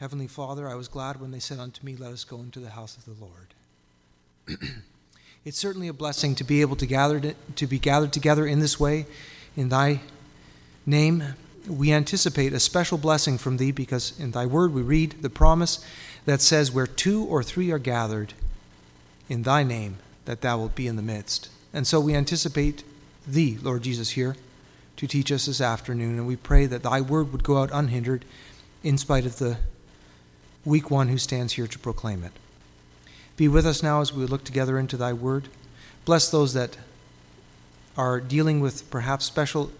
Heavenly Father, I was glad when they said unto me, Let us go into the house of the Lord. it's certainly a blessing to be able to gather to, to be gathered together in this way in thy name. We anticipate a special blessing from thee because in thy word we read the promise that says, Where two or three are gathered in thy name, that thou wilt be in the midst. And so we anticipate thee, Lord Jesus, here to teach us this afternoon, and we pray that thy word would go out unhindered in spite of the weak one who stands here to proclaim it. Be with us now as we look together into thy word. Bless those that are dealing with perhaps special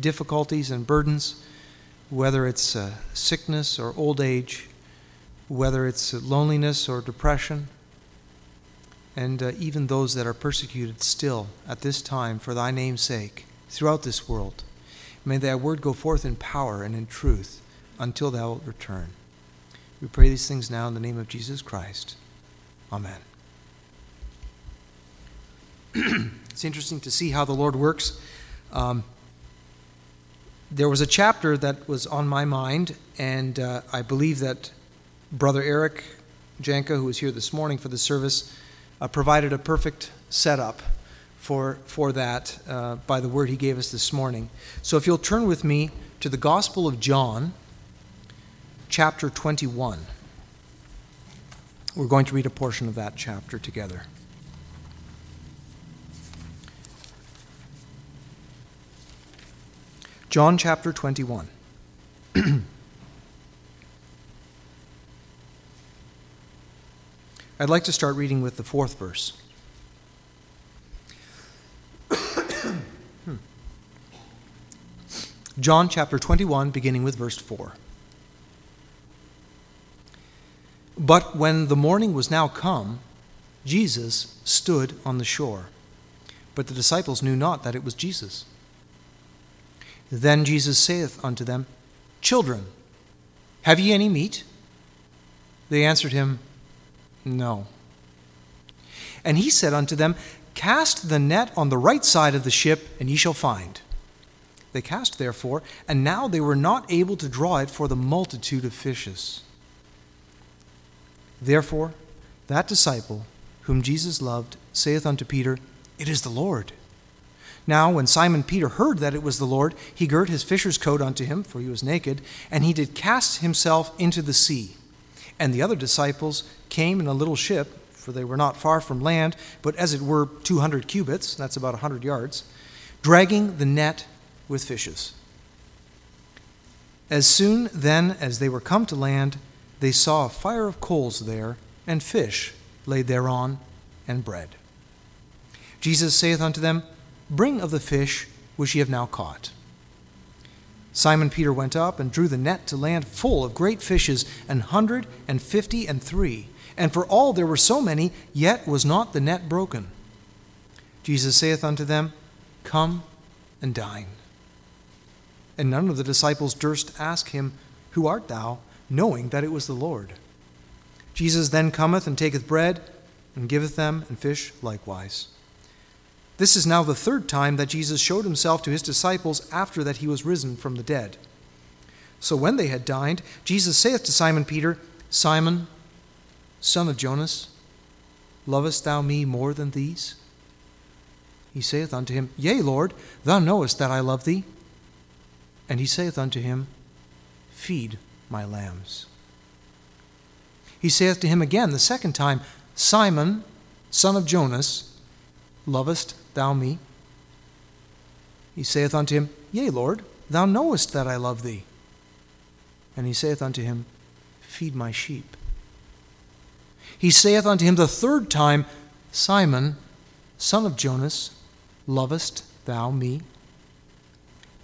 difficulties and burdens, whether it's uh, sickness or old age, whether it's loneliness or depression, and uh, even those that are persecuted still at this time for thy name's sake throughout this world. May thy word go forth in power and in truth until thou wilt return. We pray these things now in the name of Jesus Christ. Amen. it's interesting to see how the Lord works. Um, there was a chapter that was on my mind, and uh, I believe that Brother Eric Janka, who was here this morning for the service, uh, provided a perfect setup for, for that uh, by the word he gave us this morning. So if you'll turn with me to the Gospel of John, chapter 21. We're going to read a portion of that chapter together. John chapter 21. I'd like to start reading with the fourth verse. Hmm. John chapter 21, beginning with verse 4. But when the morning was now come, Jesus stood on the shore. But the disciples knew not that it was Jesus. Then Jesus saith unto them, Children, have ye any meat? They answered him, No. And he said unto them, Cast the net on the right side of the ship, and ye shall find. They cast therefore, and now they were not able to draw it for the multitude of fishes. Therefore, that disciple whom Jesus loved saith unto Peter, It is the Lord. Now, when Simon Peter heard that it was the Lord, he girt his fisher's coat unto him, for he was naked, and he did cast himself into the sea. And the other disciples came in a little ship, for they were not far from land, but as it were two hundred cubits, that's about a hundred yards, dragging the net with fishes. As soon then as they were come to land, they saw a fire of coals there, and fish laid thereon, and bread. Jesus saith unto them, Bring of the fish which ye have now caught. Simon Peter went up and drew the net to land full of great fishes, an hundred and fifty and three. And for all there were so many, yet was not the net broken. Jesus saith unto them, Come and dine. And none of the disciples durst ask him, Who art thou? Knowing that it was the Lord. Jesus then cometh and taketh bread and giveth them, and fish likewise. This is now the third time that Jesus showed himself to his disciples after that he was risen from the dead. So when they had dined, Jesus saith to Simon Peter, Simon, son of Jonas, lovest thou me more than these? He saith unto him, Yea, Lord, thou knowest that I love thee. And he saith unto him, Feed my lambs. He saith to him again the second time, Simon, son of Jonas, lovest thou me? He saith unto him, Yea, Lord, thou knowest that I love thee. And he saith unto him, Feed my sheep. He saith unto him the third time, Simon, son of Jonas, lovest thou me?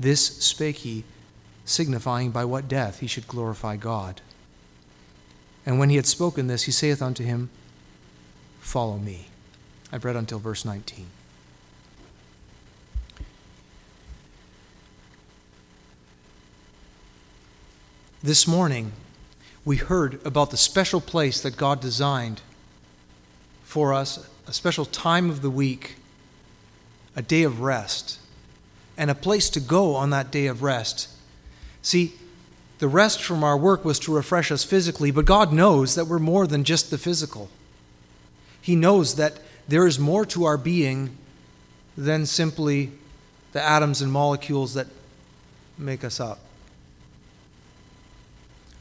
This spake he, signifying by what death he should glorify God. And when he had spoken this, he saith unto him, Follow me. I've read until verse 19. This morning, we heard about the special place that God designed for us, a special time of the week, a day of rest, and a place to go on that day of rest. See, the rest from our work was to refresh us physically, but God knows that we're more than just the physical. He knows that there is more to our being than simply the atoms and molecules that make us up.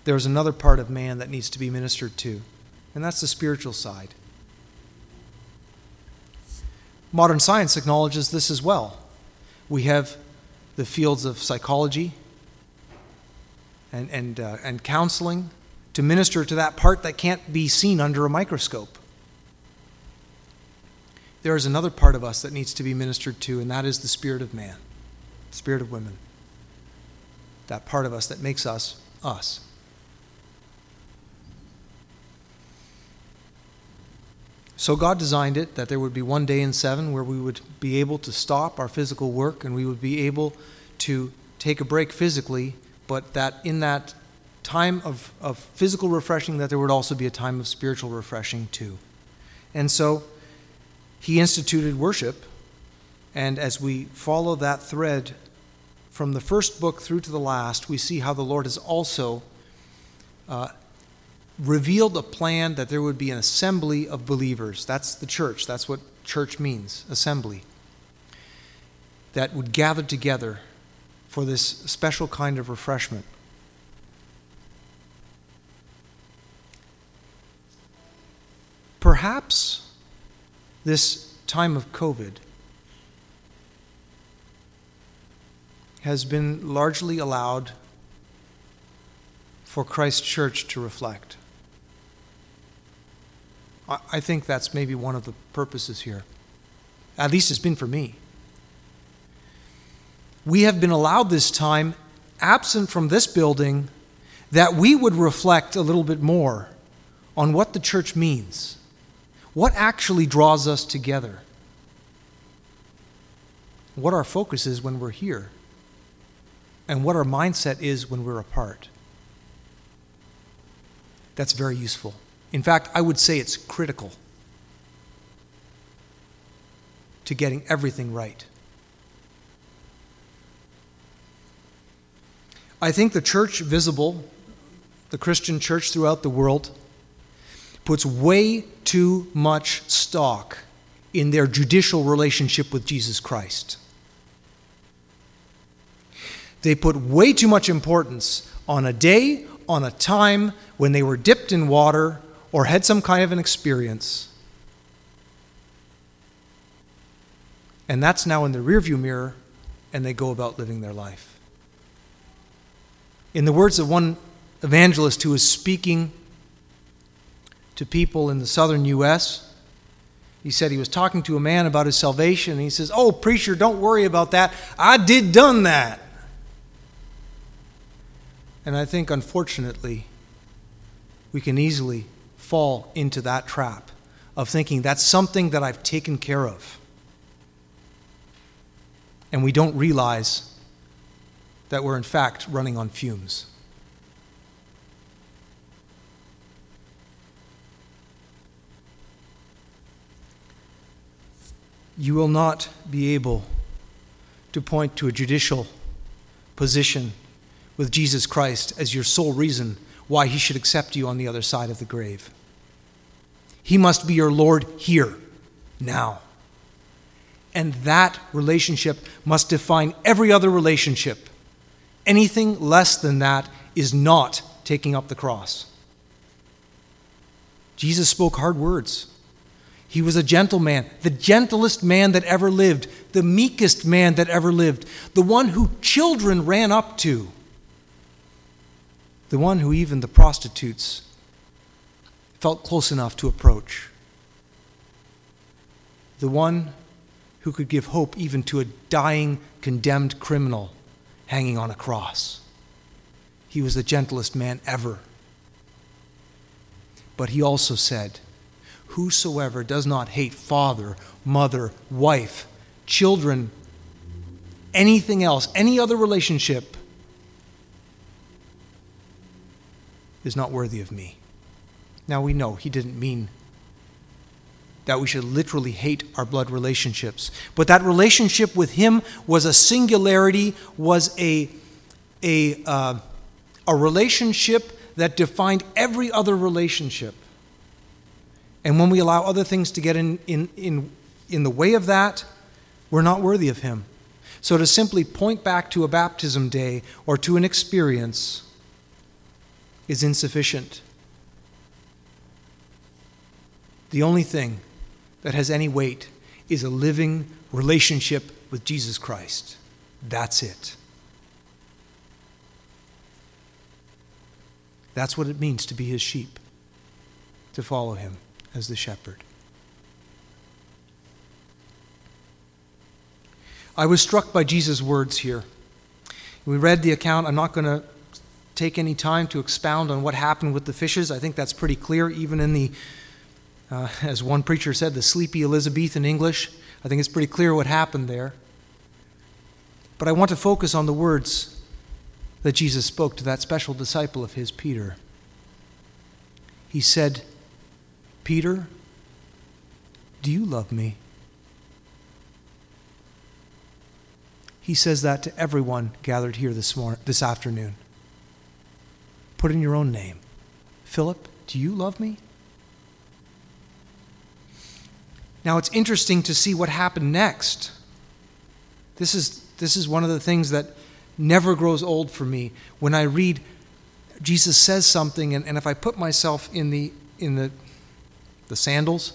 There's another part of man that needs to be ministered to, and that's the spiritual side. Modern science acknowledges this as well. We have the fields of psychology and, and, uh, and counseling to minister to that part that can't be seen under a microscope. There is another part of us that needs to be ministered to, and that is the spirit of man, spirit of women. That part of us that makes us us. So God designed it that there would be one day in seven where we would be able to stop our physical work and we would be able to take a break physically but that in that time of, of physical refreshing, that there would also be a time of spiritual refreshing too. And so he instituted worship, and as we follow that thread from the first book through to the last, we see how the Lord has also uh, revealed a plan that there would be an assembly of believers. That's the church. That's what church means assembly. That would gather together for this special kind of refreshment. Perhaps this time of COVID has been largely allowed for Christ Church to reflect. I think that's maybe one of the purposes here. At least it's been for me we have been allowed this time, absent from this building, that we would reflect a little bit more on what the church means. What actually draws us together? What our focus is when we're here, and what our mindset is when we're apart. That's very useful. In fact, I would say it's critical to getting everything right. I think the church visible, the Christian church throughout the world, puts way too much stock in their judicial relationship with Jesus Christ. They put way too much importance on a day, on a time when they were dipped in water or had some kind of an experience. And that's now in the rearview mirror, and they go about living their life. In the words of one evangelist who was speaking to people in the southern U.S., he said he was talking to a man about his salvation, and he says, Oh, preacher, don't worry about that. I did done that. And I think, unfortunately, we can easily fall into that trap of thinking that's something that I've taken care of. And we don't realize that we're in fact running on fumes. You will not be able to point to a judicial position with Jesus Christ as your sole reason why he should accept you on the other side of the grave. He must be your Lord here, now. And that relationship must define every other relationship Anything less than that is not taking up the cross. Jesus spoke hard words. He was a gentle man, the gentlest man that ever lived, the meekest man that ever lived, the one who children ran up to, the one who even the prostitutes felt close enough to approach, the one who could give hope even to a dying, condemned criminal hanging on a cross. he was the gentlest man ever. But he also said, Whosoever does not hate father, mother, wife, children, anything else, any other relationship, is not worthy of me. Now we know he didn't mean that we should literally hate our blood relationships. But that relationship with him was a singularity, was a, a, uh, a relationship that defined every other relationship. And when we allow other things to get in, in, in, in the way of that, we're not worthy of him. So to simply point back to a baptism day or to an experience is insufficient. The only thing that has any weight is a living relationship with Jesus Christ. That's it. That's what it means to be his sheep, to follow him as the shepherd. I was struck by Jesus' words here. We read the account. I'm not going to take any time to expound on what happened with the fishes. I think that's pretty clear, even in the, uh, as one preacher said, the sleepy Elizabethan English. I think it's pretty clear what happened there. But I want to focus on the words that Jesus spoke to that special disciple of his, Peter. He said, Peter, do you love me? He says that to everyone gathered here this, morning, this afternoon. Put in your own name. Philip, do you love me? Now it's interesting to see what happened next. This is, this is one of the things that never grows old for me. When I read, Jesus says something, and, and if I put myself in the, in the, the sandals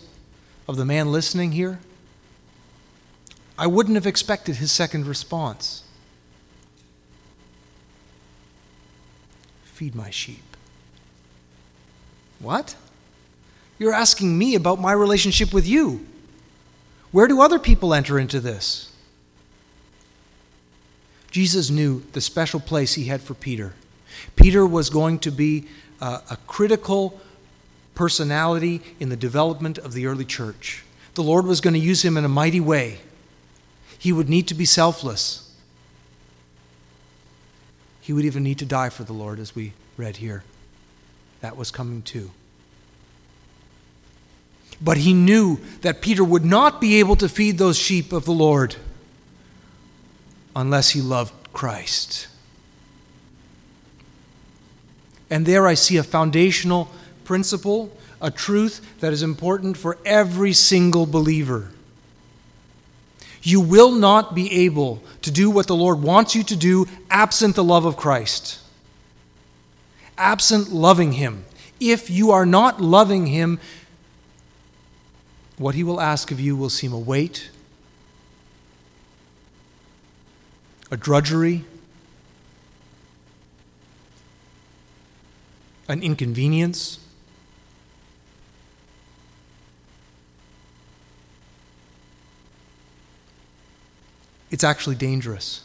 of the man listening here, I wouldn't have expected his second response Feed my sheep. What? You're asking me about my relationship with you. Where do other people enter into this? Jesus knew the special place he had for Peter. Peter was going to be uh, a critical personality in the development of the early church. The Lord was going to use him in a mighty way. He would need to be selfless. He would even need to die for the Lord, as we read here. That was coming too. But he knew that Peter would not be able to feed those sheep of the Lord unless he loved Christ. And there I see a foundational principle, a truth that is important for every single believer. You will not be able to do what the Lord wants you to do absent the love of Christ, absent loving Him. If you are not loving Him, what He will ask of you will seem a weight, a drudgery, an inconvenience. It's actually dangerous.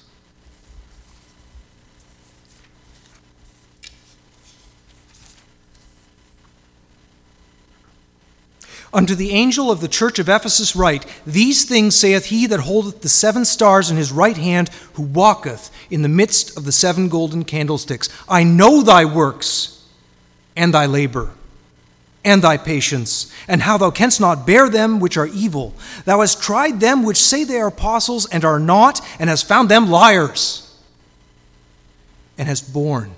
Unto the angel of the church of Ephesus write, These things saith he that holdeth the seven stars in his right hand, who walketh in the midst of the seven golden candlesticks. I know thy works and thy labor and thy patience, and how thou canst not bear them which are evil. Thou hast tried them which say they are apostles and are not, and hast found them liars, and hast borne,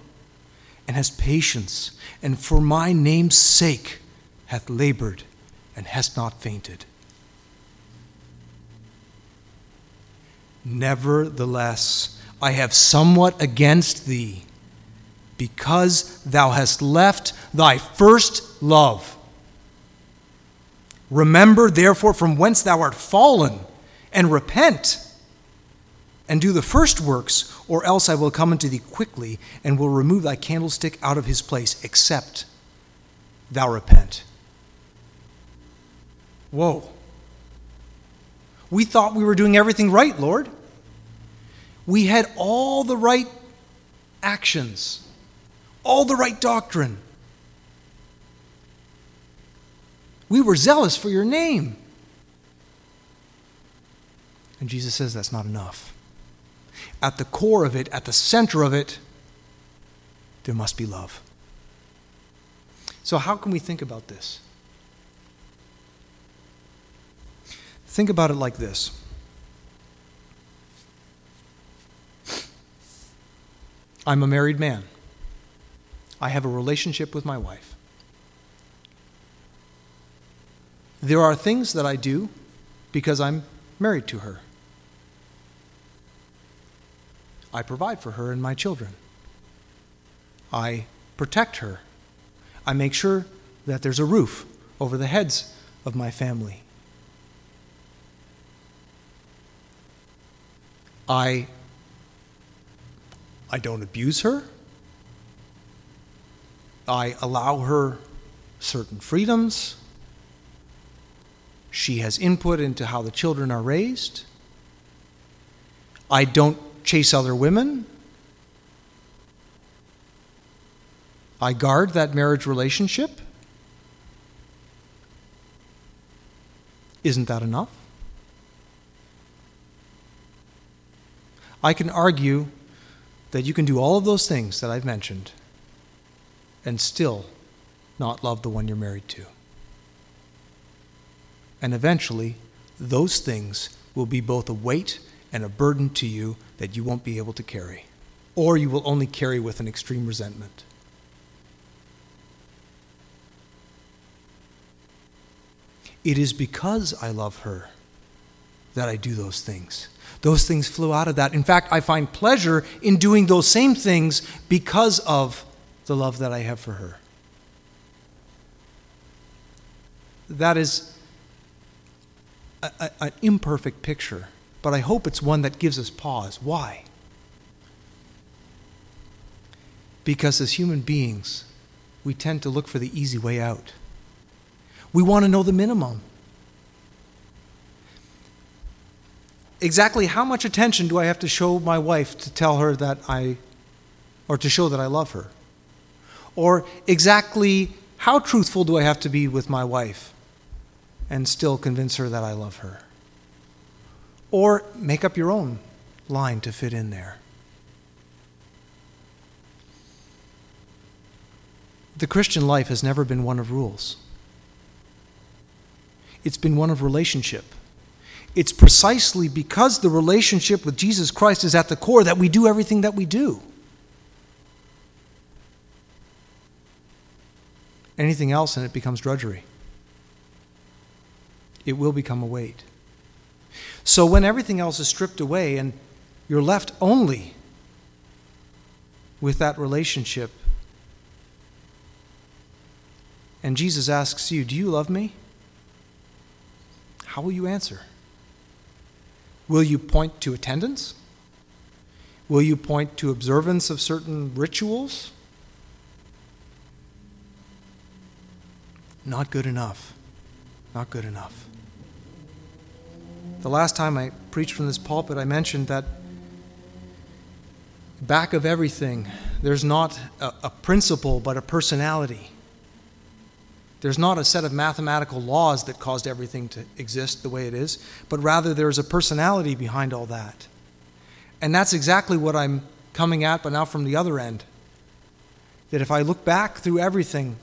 and hast patience, and for my name's sake hath labored, and hast not fainted. Nevertheless, I have somewhat against thee because thou hast left thy first love. Remember, therefore, from whence thou art fallen, and repent, and do the first works, or else I will come unto thee quickly, and will remove thy candlestick out of his place, except thou repent. Whoa. We thought we were doing everything right, Lord. We had all the right actions all the right doctrine. We were zealous for your name. And Jesus says that's not enough. At the core of it, at the center of it, there must be love. So, how can we think about this? Think about it like this I'm a married man, I have a relationship with my wife. There are things that I do because I'm married to her. I provide for her and my children. I protect her. I make sure that there's a roof over the heads of my family. I I don't abuse her. I allow her certain freedoms. She has input into how the children are raised. I don't chase other women. I guard that marriage relationship. Isn't that enough? I can argue that you can do all of those things that I've mentioned and still not love the one you're married to. And eventually, those things will be both a weight and a burden to you that you won't be able to carry, or you will only carry with an extreme resentment. It is because I love her that I do those things. Those things flow out of that. In fact, I find pleasure in doing those same things because of the love that I have for her. That is a, a, an imperfect picture, but I hope it's one that gives us pause. Why? Because as human beings, we tend to look for the easy way out. We want to know the minimum. exactly how much attention do I have to show my wife to tell her that I, or to show that I love her? Or exactly how truthful do I have to be with my wife and still convince her that I love her? Or make up your own line to fit in there. The Christian life has never been one of rules. It's been one of relationship. It's precisely because the relationship with Jesus Christ is at the core that we do everything that we do. Anything else and it becomes drudgery. It will become a weight. So when everything else is stripped away and you're left only with that relationship, and Jesus asks you, Do you love me? How will you answer? Will you point to attendance? Will you point to observance of certain rituals? Not good enough. Not good enough. The last time I preached from this pulpit, I mentioned that back of everything, there's not a, a principle, but a personality. There's not a set of mathematical laws that caused everything to exist the way it is, but rather there's a personality behind all that. And that's exactly what I'm coming at, but now from the other end. That if I look back through everything,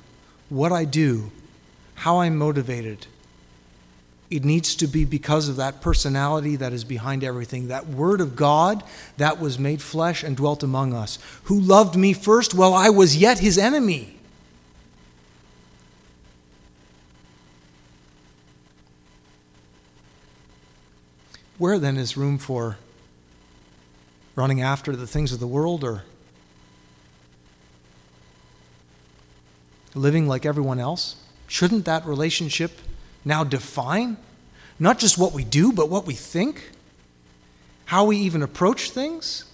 what I do, how I'm motivated, it needs to be because of that personality that is behind everything, that Word of God that was made flesh and dwelt among us, who loved me first while I was yet his enemy. Where then is room for running after the things of the world or living like everyone else? Shouldn't that relationship now define not just what we do, but what we think? How we even approach things?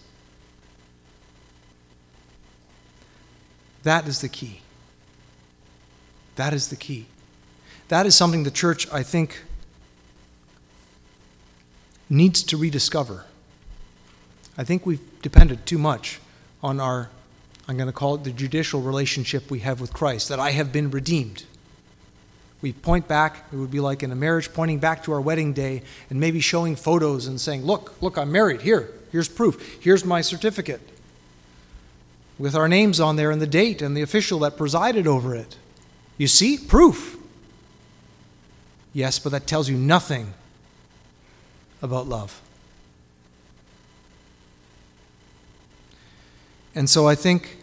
That is the key. That is the key. That is something the church, I think, needs to rediscover. I think we've depended too much on our I'm going to call it the judicial relationship we have with Christ, that I have been redeemed. We point back, it would be like in a marriage, pointing back to our wedding day and maybe showing photos and saying, Look, look, I'm married. Here, here's proof. Here's my certificate. With our names on there and the date and the official that presided over it. You see? Proof. Yes, but that tells you nothing about love. And so I think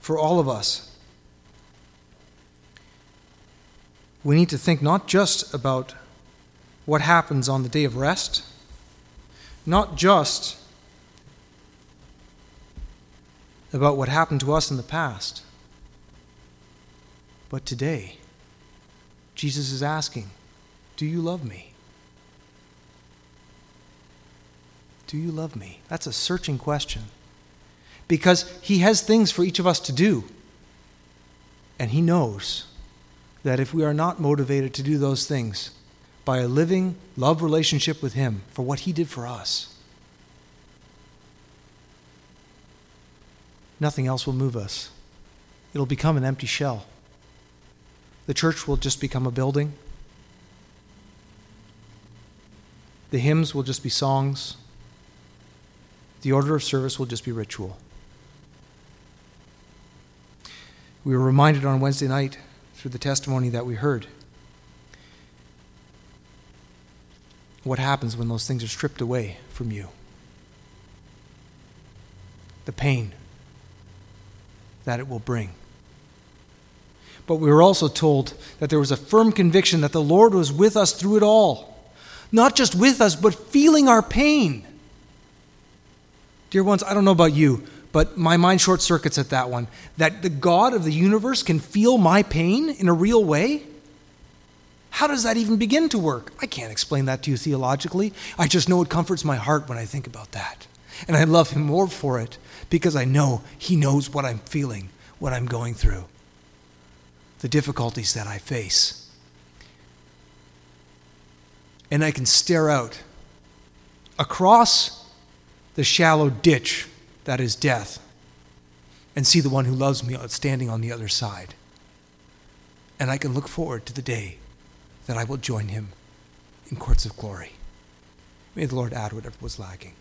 for all of us, we need to think not just about what happens on the day of rest, not just about what happened to us in the past, but today. Jesus is asking, Do you love me? Do you love me? That's a searching question because He has things for each of us to do. And He knows that if we are not motivated to do those things by a living love relationship with Him for what He did for us, nothing else will move us. It'll become an empty shell. The church will just become a building. The hymns will just be songs. The order of service will just be ritual. We were reminded on Wednesday night through the testimony that we heard what happens when those things are stripped away from you. The pain that it will bring. But we were also told that there was a firm conviction that the Lord was with us through it all. Not just with us, but feeling our pain. Dear ones, I don't know about you, but my mind short circuits at that one. That the God of the universe can feel my pain in a real way? How does that even begin to work? I can't explain that to you theologically. I just know it comforts my heart when I think about that. And I love Him more for it because I know He knows what I'm feeling, what I'm going through, the difficulties that I face. And I can stare out across the shallow ditch that is death, and see the one who loves me standing on the other side. And I can look forward to the day that I will join him in courts of glory. May the Lord add whatever was lacking.